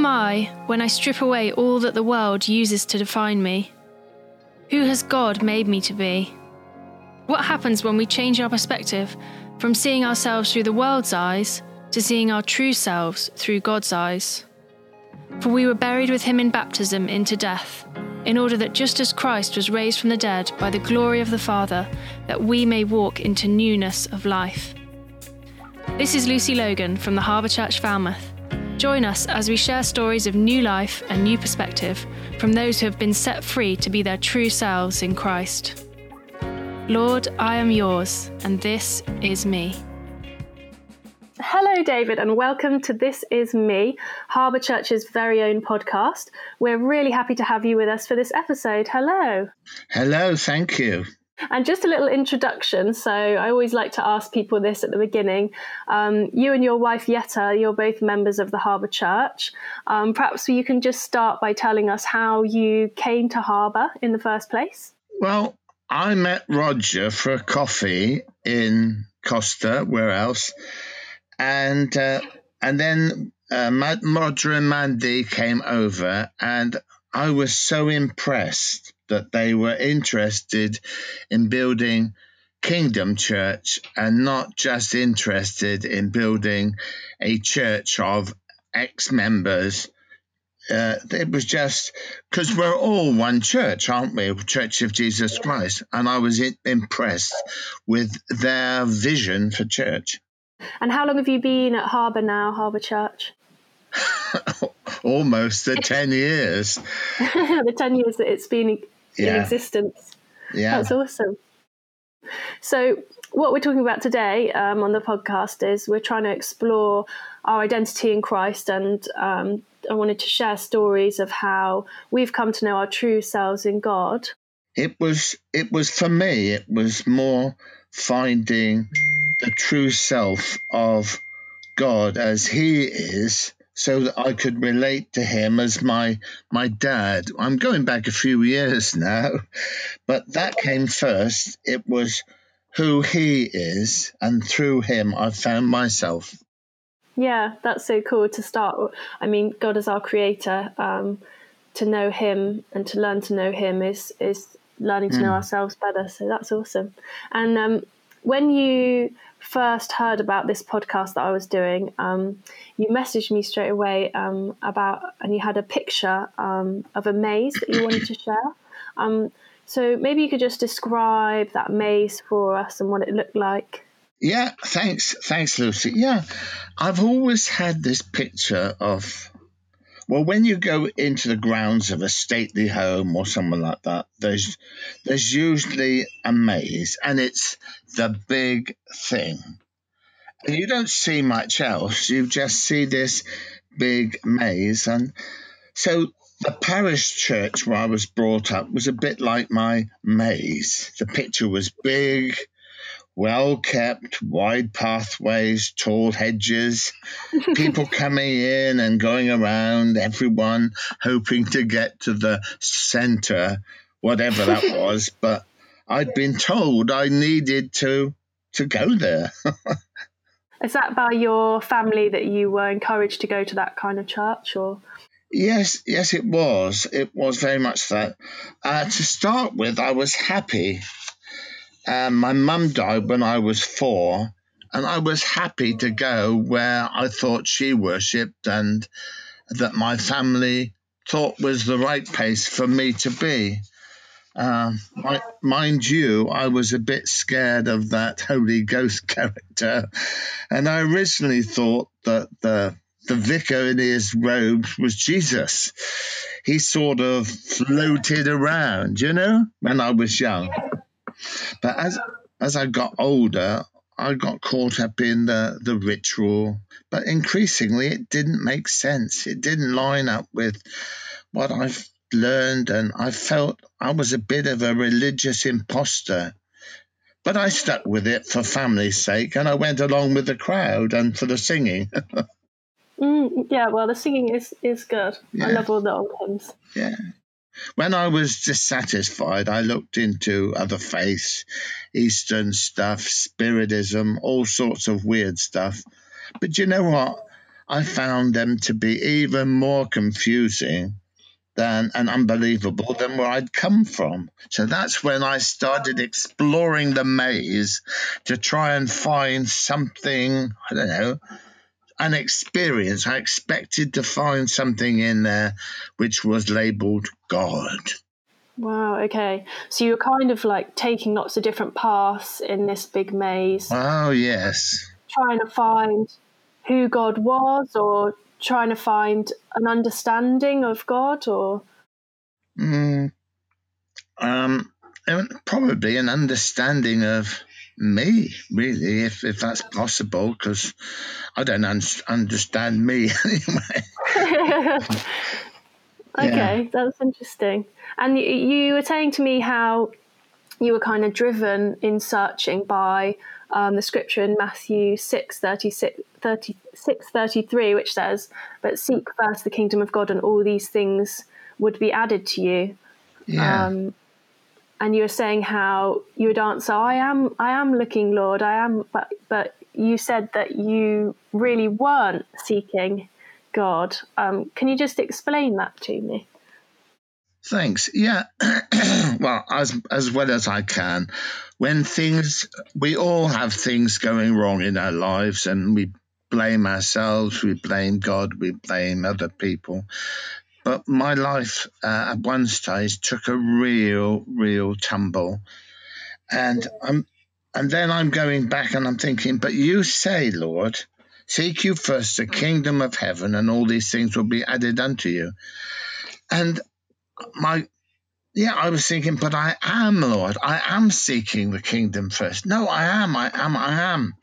am I when I strip away all that the world uses to define me? Who has God made me to be? What happens when we change our perspective from seeing ourselves through the world's eyes to seeing our true selves through God's eyes? For we were buried with him in baptism into death, in order that just as Christ was raised from the dead by the glory of the Father, that we may walk into newness of life. This is Lucy Logan from the Harbour Church Falmouth. Join us as we share stories of new life and new perspective from those who have been set free to be their true selves in Christ. Lord, I am yours, and this is me. Hello, David, and welcome to This Is Me, Harbour Church's very own podcast. We're really happy to have you with us for this episode. Hello. Hello, thank you. And just a little introduction. So, I always like to ask people this at the beginning. Um, you and your wife, Yetta, you're both members of the Harbour Church. Um, perhaps you can just start by telling us how you came to Harbour in the first place. Well, I met Roger for a coffee in Costa, where else? And uh, and then uh, Roger and Mandy came over, and I was so impressed that they were interested in building Kingdom Church and not just interested in building a church of ex members. Uh, it was just because we're all one church, aren't we? Church of Jesus Christ. And I was impressed with their vision for church. And how long have you been at Harbour now, Harbour Church? Almost the 10 years. the 10 years that it's been yeah. in existence. Yeah. That's awesome. So, what we're talking about today um, on the podcast is we're trying to explore our identity in Christ, and um, I wanted to share stories of how we've come to know our true selves in God. It was, it was for me, it was more finding the true self of God as He is so that I could relate to him as my my dad. I'm going back a few years now, but that came first. It was who he is, and through him I found myself. Yeah, that's so cool to start. I mean, God is our creator. Um, to know Him and to learn to know Him is is learning to mm. know ourselves better. So that's awesome. And um, when you first heard about this podcast that I was doing, um, you messaged me straight away um, about, and you had a picture um, of a maze that you wanted to share. Um, so maybe you could just describe that maze for us and what it looked like. Yeah, thanks, thanks, Lucy. Yeah, I've always had this picture of well, when you go into the grounds of a stately home or somewhere like that, there's there's usually a maze, and it's the big thing. And you don't see much else. You just see this big maze, and so the parish church where I was brought up was a bit like my maze. The picture was big well kept, wide pathways, tall hedges, people coming in and going around, everyone hoping to get to the center, whatever that was. But I'd been told I needed to to go there. Is that by your family that you were encouraged to go to that kind of church, or? Yes, yes, it was. It was very much that. Uh, to start with, I was happy um, my mum died when I was four, and I was happy to go where I thought she worshipped and that my family thought was the right place for me to be. Uh, my, mind you, I was a bit scared of that Holy Ghost character, and I originally thought that the the vicar in his robes was Jesus. He sort of floated around, you know, when I was young. But as as I got older, I got caught up in the, the ritual, but increasingly it didn't make sense. It didn't line up with what I've learned, and I felt I was a bit of a religious imposter. But I stuck with it for family's sake, and I went along with the crowd and for the singing. mm, yeah, well, the singing is, is good. Yeah. I love all the old hymns. Yeah. When I was dissatisfied, I looked into other faiths, Eastern stuff, Spiritism, all sorts of weird stuff. But you know what? I found them to be even more confusing than and unbelievable than where I'd come from. So that's when I started exploring the maze to try and find something, I don't know, an experience. I expected to find something in there which was labeled God. Wow, okay. So you were kind of like taking lots of different paths in this big maze. Oh, yes. Trying to find who God was or trying to find an understanding of God or mm, um probably an understanding of me really if if that's possible because I don't un- understand me anyway. okay, yeah. that's interesting. And you, you were saying to me how you were kind of driven in searching by um, the scripture in Matthew 6 36, 36 33, which says, But seek first the kingdom of God, and all these things would be added to you. Yeah. Um, and you were saying how you would answer, I am, I am looking, Lord, I am, but, but you said that you really weren't seeking God. Um, can you just explain that to me? Thanks. Yeah. well, as as well as I can. When things, we all have things going wrong in our lives, and we blame ourselves, we blame God, we blame other people. But my life uh, at one stage took a real, real tumble, and I'm, and then I'm going back and I'm thinking, but you say, Lord, seek you first the kingdom of heaven, and all these things will be added unto you. And my yeah, I was thinking, but I am, Lord. I am seeking the kingdom first. No, I am, I am, I am.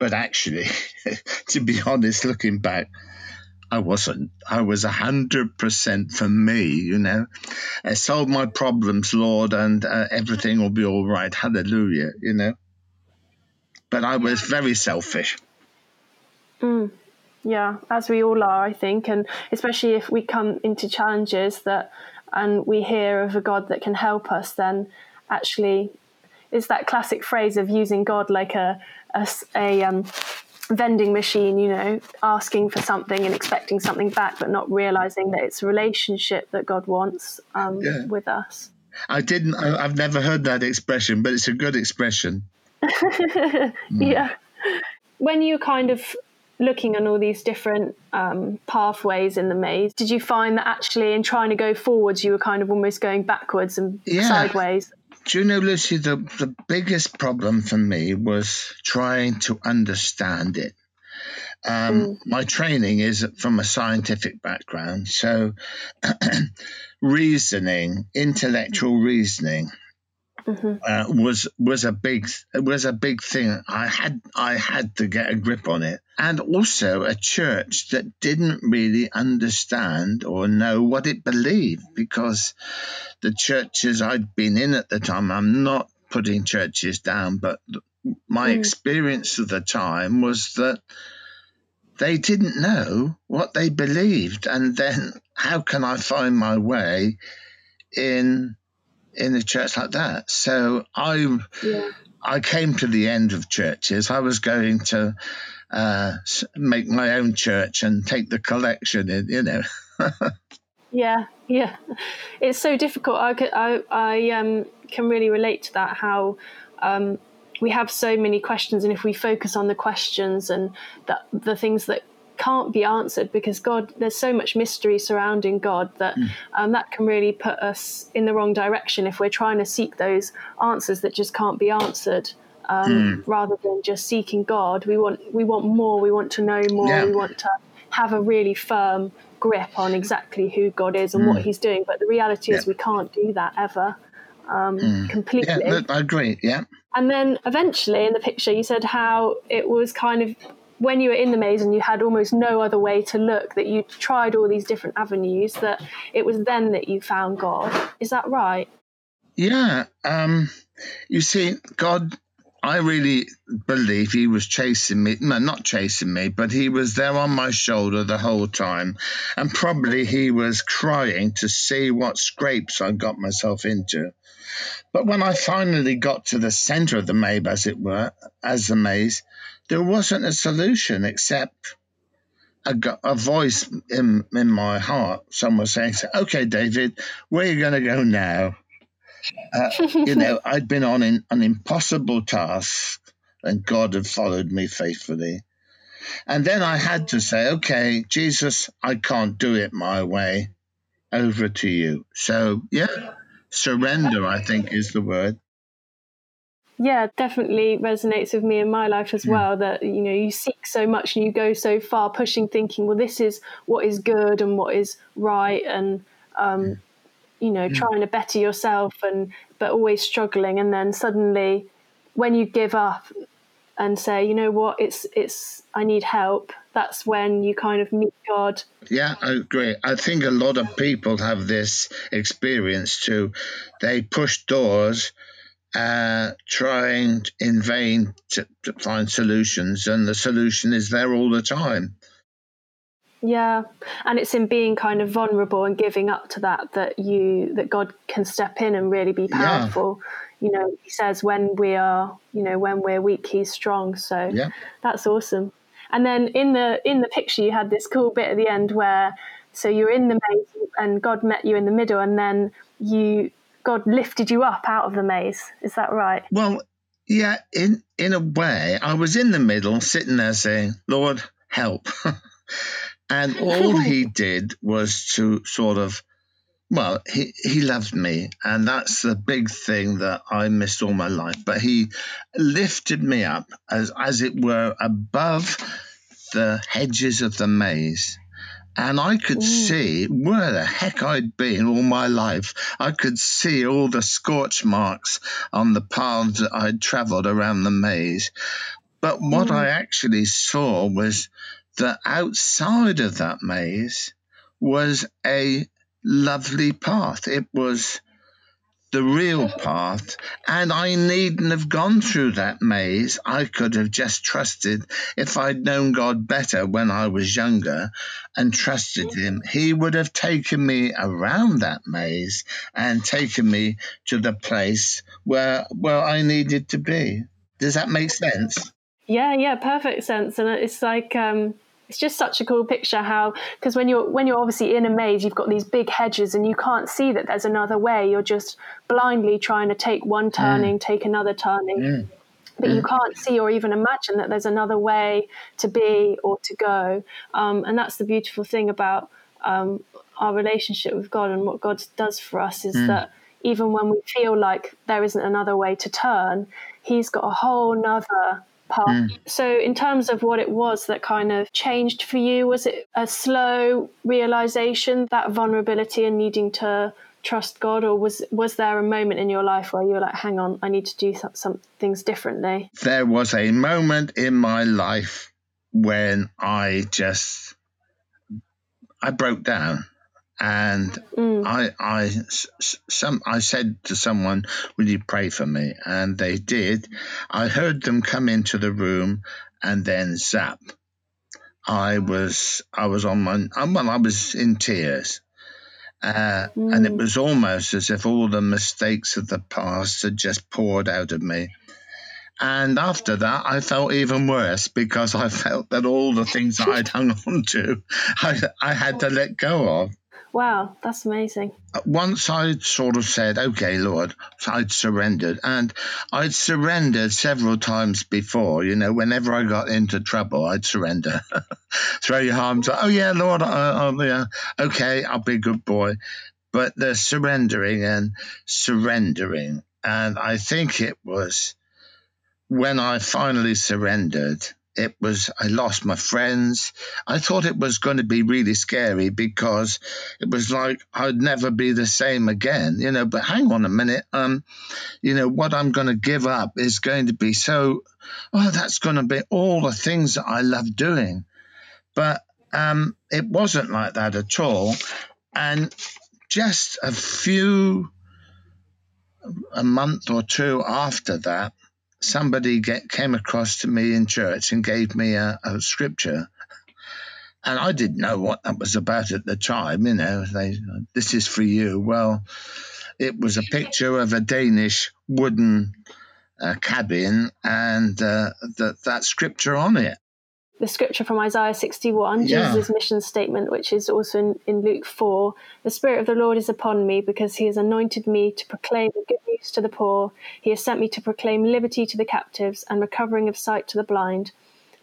But actually, to be honest, looking back, I wasn't. I was a hundred percent for me, you know. I solve my problems, Lord, and uh, everything will be all right. Hallelujah, you know. But I was very selfish. Mm. Yeah, as we all are, I think, and especially if we come into challenges that and we hear of a God that can help us, then actually it's that classic phrase of using God like a a, a um, vending machine, you know, asking for something and expecting something back, but not realizing that it's a relationship that God wants um, yeah. with us. I didn't. I, have never heard that expression, but it's a good expression. mm. Yeah. When you kind of looking on all these different um, pathways in the maze, did you find that actually in trying to go forwards, you were kind of almost going backwards and yeah. sideways? Do you know, Lucy, the, the biggest problem for me was trying to understand it. Um, mm. My training is from a scientific background, so reasoning, intellectual reasoning, mm-hmm. uh, was was a big was a big thing. I had I had to get a grip on it, and also a church that didn't really understand or know what it believed because the churches I'd been in at the time. I'm not putting churches down, but my mm. experience of the time was that they didn't know what they believed, and then how can I find my way in in a church like that. So I yeah. I came to the end of churches. I was going to uh, make my own church and take the collection in, you know. yeah, yeah, it's so difficult. I I, I um, can really relate to that. How um, we have so many questions, and if we focus on the questions and the, the things that can't be answered because God, there's so much mystery surrounding God that mm. um, that can really put us in the wrong direction if we're trying to seek those answers that just can't be answered. Um, mm. Rather than just seeking God, we want we want more. We want to know more. Yeah. We want to have a really firm grip on exactly who God is and mm. what He's doing. But the reality yeah. is, we can't do that ever um, hmm. completely. Yeah, I agree. Yeah. And then eventually, in the picture, you said how it was kind of when you were in the maze and you had almost no other way to look, that you tried all these different avenues, that it was then that you found God. Is that right? Yeah. Um, you see, God, I really believe He was chasing me. No, not chasing me, but He was there on my shoulder the whole time. And probably He was crying to see what scrapes I got myself into. But when I finally got to the center of the maze, as it were, as the maze, there wasn't a solution except a, a voice in in my heart, someone saying, "Okay, David, where are you going to go now?" Uh, you know, I'd been on in, an impossible task, and God had followed me faithfully. And then I had to say, "Okay, Jesus, I can't do it my way. Over to you." So, yeah, surrender, I think, is the word yeah definitely resonates with me in my life as hmm. well that you know you seek so much and you go so far pushing thinking well this is what is good and what is right and um, you know hmm. trying to better yourself and but always struggling. And then suddenly when you give up and say you know what? It's it's i need help that's when you kind of meet god. Yeah i agree. I think a lot of people have this experience too. They push doors uh, trying in vain to, to find solutions, and the solution is there all the time. Yeah, and it's in being kind of vulnerable and giving up to that that you that God can step in and really be powerful. Yeah. You know, He says when we are, you know, when we're weak, He's strong. So yeah. that's awesome. And then in the in the picture, you had this cool bit at the end where so you're in the maze and God met you in the middle, and then you God lifted you up out of the maze. Is that right? Well, yeah, in in a way, I was in the middle, sitting there saying, "Lord, help," and all he did was to sort of, well, he he loved me, and that's the big thing that I missed all my life. But he lifted me up as as it were above the hedges of the maze and I could Ooh. see where the heck I'd been all my life. I could see all the scorch marks on the paths that I'd traveled around the maze. But what mm. I actually saw was that outside of that maze was a lovely path. It was the real path, and I needn't have gone through that maze. I could have just trusted if I'd known God better when I was younger and trusted Him, He would have taken me around that maze and taken me to the place where where I needed to be. Does that make sense? Yeah, yeah, perfect sense. And it's like um it's just such a cool picture how because when you're when you're obviously in a maze you've got these big hedges and you can't see that there's another way you're just blindly trying to take one turning mm. take another turning mm. but mm. you can't see or even imagine that there's another way to be or to go um, and that's the beautiful thing about um, our relationship with god and what god does for us is mm. that even when we feel like there isn't another way to turn he's got a whole nother path. Mm. So, in terms of what it was that kind of changed for you, was it a slow realization that vulnerability and needing to trust God, or was was there a moment in your life where you were like, "Hang on, I need to do some, some things differently"? There was a moment in my life when I just I broke down and mm. I, I, some, I said to someone, "Will you pray for me?" And they did. I heard them come into the room, and then zap. I was, I was on my, well, I was in tears. Uh, mm. And it mm. was almost as if all the mistakes of the past had just poured out of me. And after that, I felt even worse because I felt that all the things that I'd hung on to, I, I had to let go of. Wow, that's amazing. Once I'd sort of said, okay, Lord, I'd surrendered. And I'd surrendered several times before. You know, whenever I got into trouble, I'd surrender. Throw your arms up. Oh, yeah, Lord, uh, uh, yeah, okay, I'll be a good boy. But the surrendering and surrendering. And I think it was when I finally surrendered it was I lost my friends. I thought it was going to be really scary because it was like I'd never be the same again, you know. But hang on a minute, um, you know what I'm going to give up is going to be so. Oh, that's going to be all the things that I love doing, but um, it wasn't like that at all. And just a few, a month or two after that, somebody get, came across to me in church and gave me a, a, scripture. And I didn't know what that was about at the time. You know, they, this is for you. Well, it was a picture of a Danish wooden uh, cabin and uh, that that scripture on it. The scripture from Isaiah 61, Yeah. Jesus' mission statement, which is also in, in Luke 4. The Spirit of the Lord is upon me because he has anointed me to proclaim the good news to the poor. He has sent me to proclaim liberty to the captives and recovering of sight to the blind,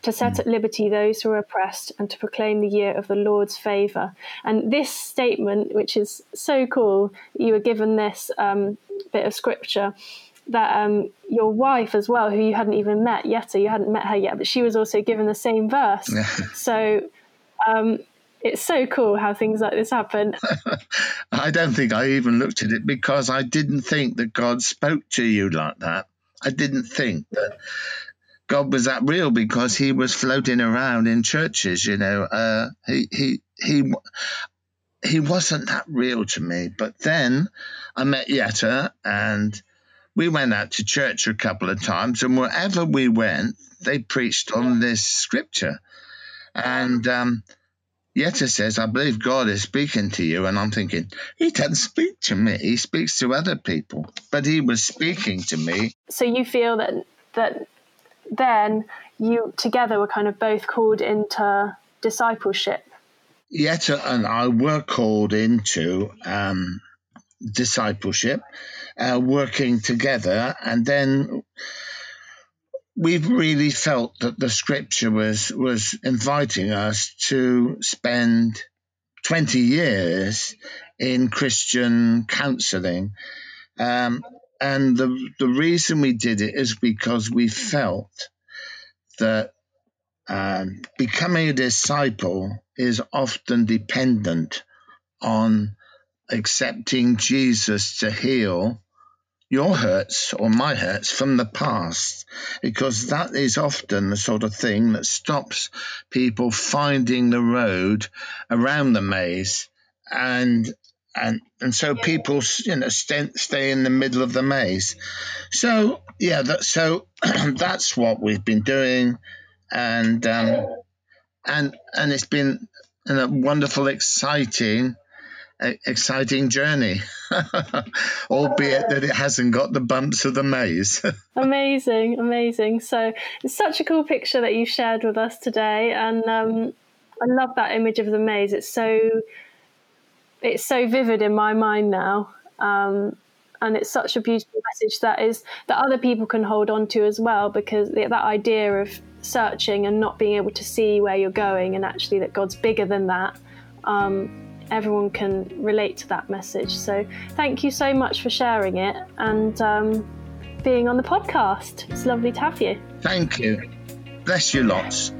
to set at liberty those who are oppressed, and to proclaim the year of the Lord's favour. And this statement, which is so cool, you were given this um, bit of scripture that um, your wife as well, who you hadn't even met, Yetta, you hadn't met her yet, but she was also given the same verse. so um, it's so cool how things like this happen. I don't think I even looked at it because I didn't think that God spoke to you like that. I didn't think that God was that real because he was floating around in churches, you know. Uh, he, he, he, he wasn't that real to me. But then I met Yetta and we went out to church a couple of times, and wherever we went, they preached on this scripture. And um, Yetta says, I believe God is speaking to you. And I'm thinking, He doesn't speak to me. He speaks to other people. But He was speaking to me. So you feel that that then you together were kind of both called into discipleship. Yetta and I were called into um, discipleship, uh, working together. And then we've really felt that the scripture was, was inviting us to spend 20 years in Christian counseling. Um, and the, the reason we did it is because we felt that um, becoming a disciple is often dependent on accepting Jesus to heal your hurts or my hurts from the past, because that is often the sort of thing that stops people finding the road around the maze and and and so people you know stay, stay in the middle of the maze. So yeah that so that's what we've been doing and um and and it's been a wonderful exciting exciting journey albeit that it hasn't got the bumps of the maze amazing, amazing. So it's such a cool picture that you shared with us today, and um, I love that image of the maze. It's so it's so vivid in my mind now. Um, and it's such a beautiful message that is that other people can hold on to as well because that idea of searching and not being able to see where you're going and actually that God's bigger than that um, everyone can relate to that message. So thank you so much for sharing it and um, being on the podcast. It's lovely to have you. Thank you. Bless you lots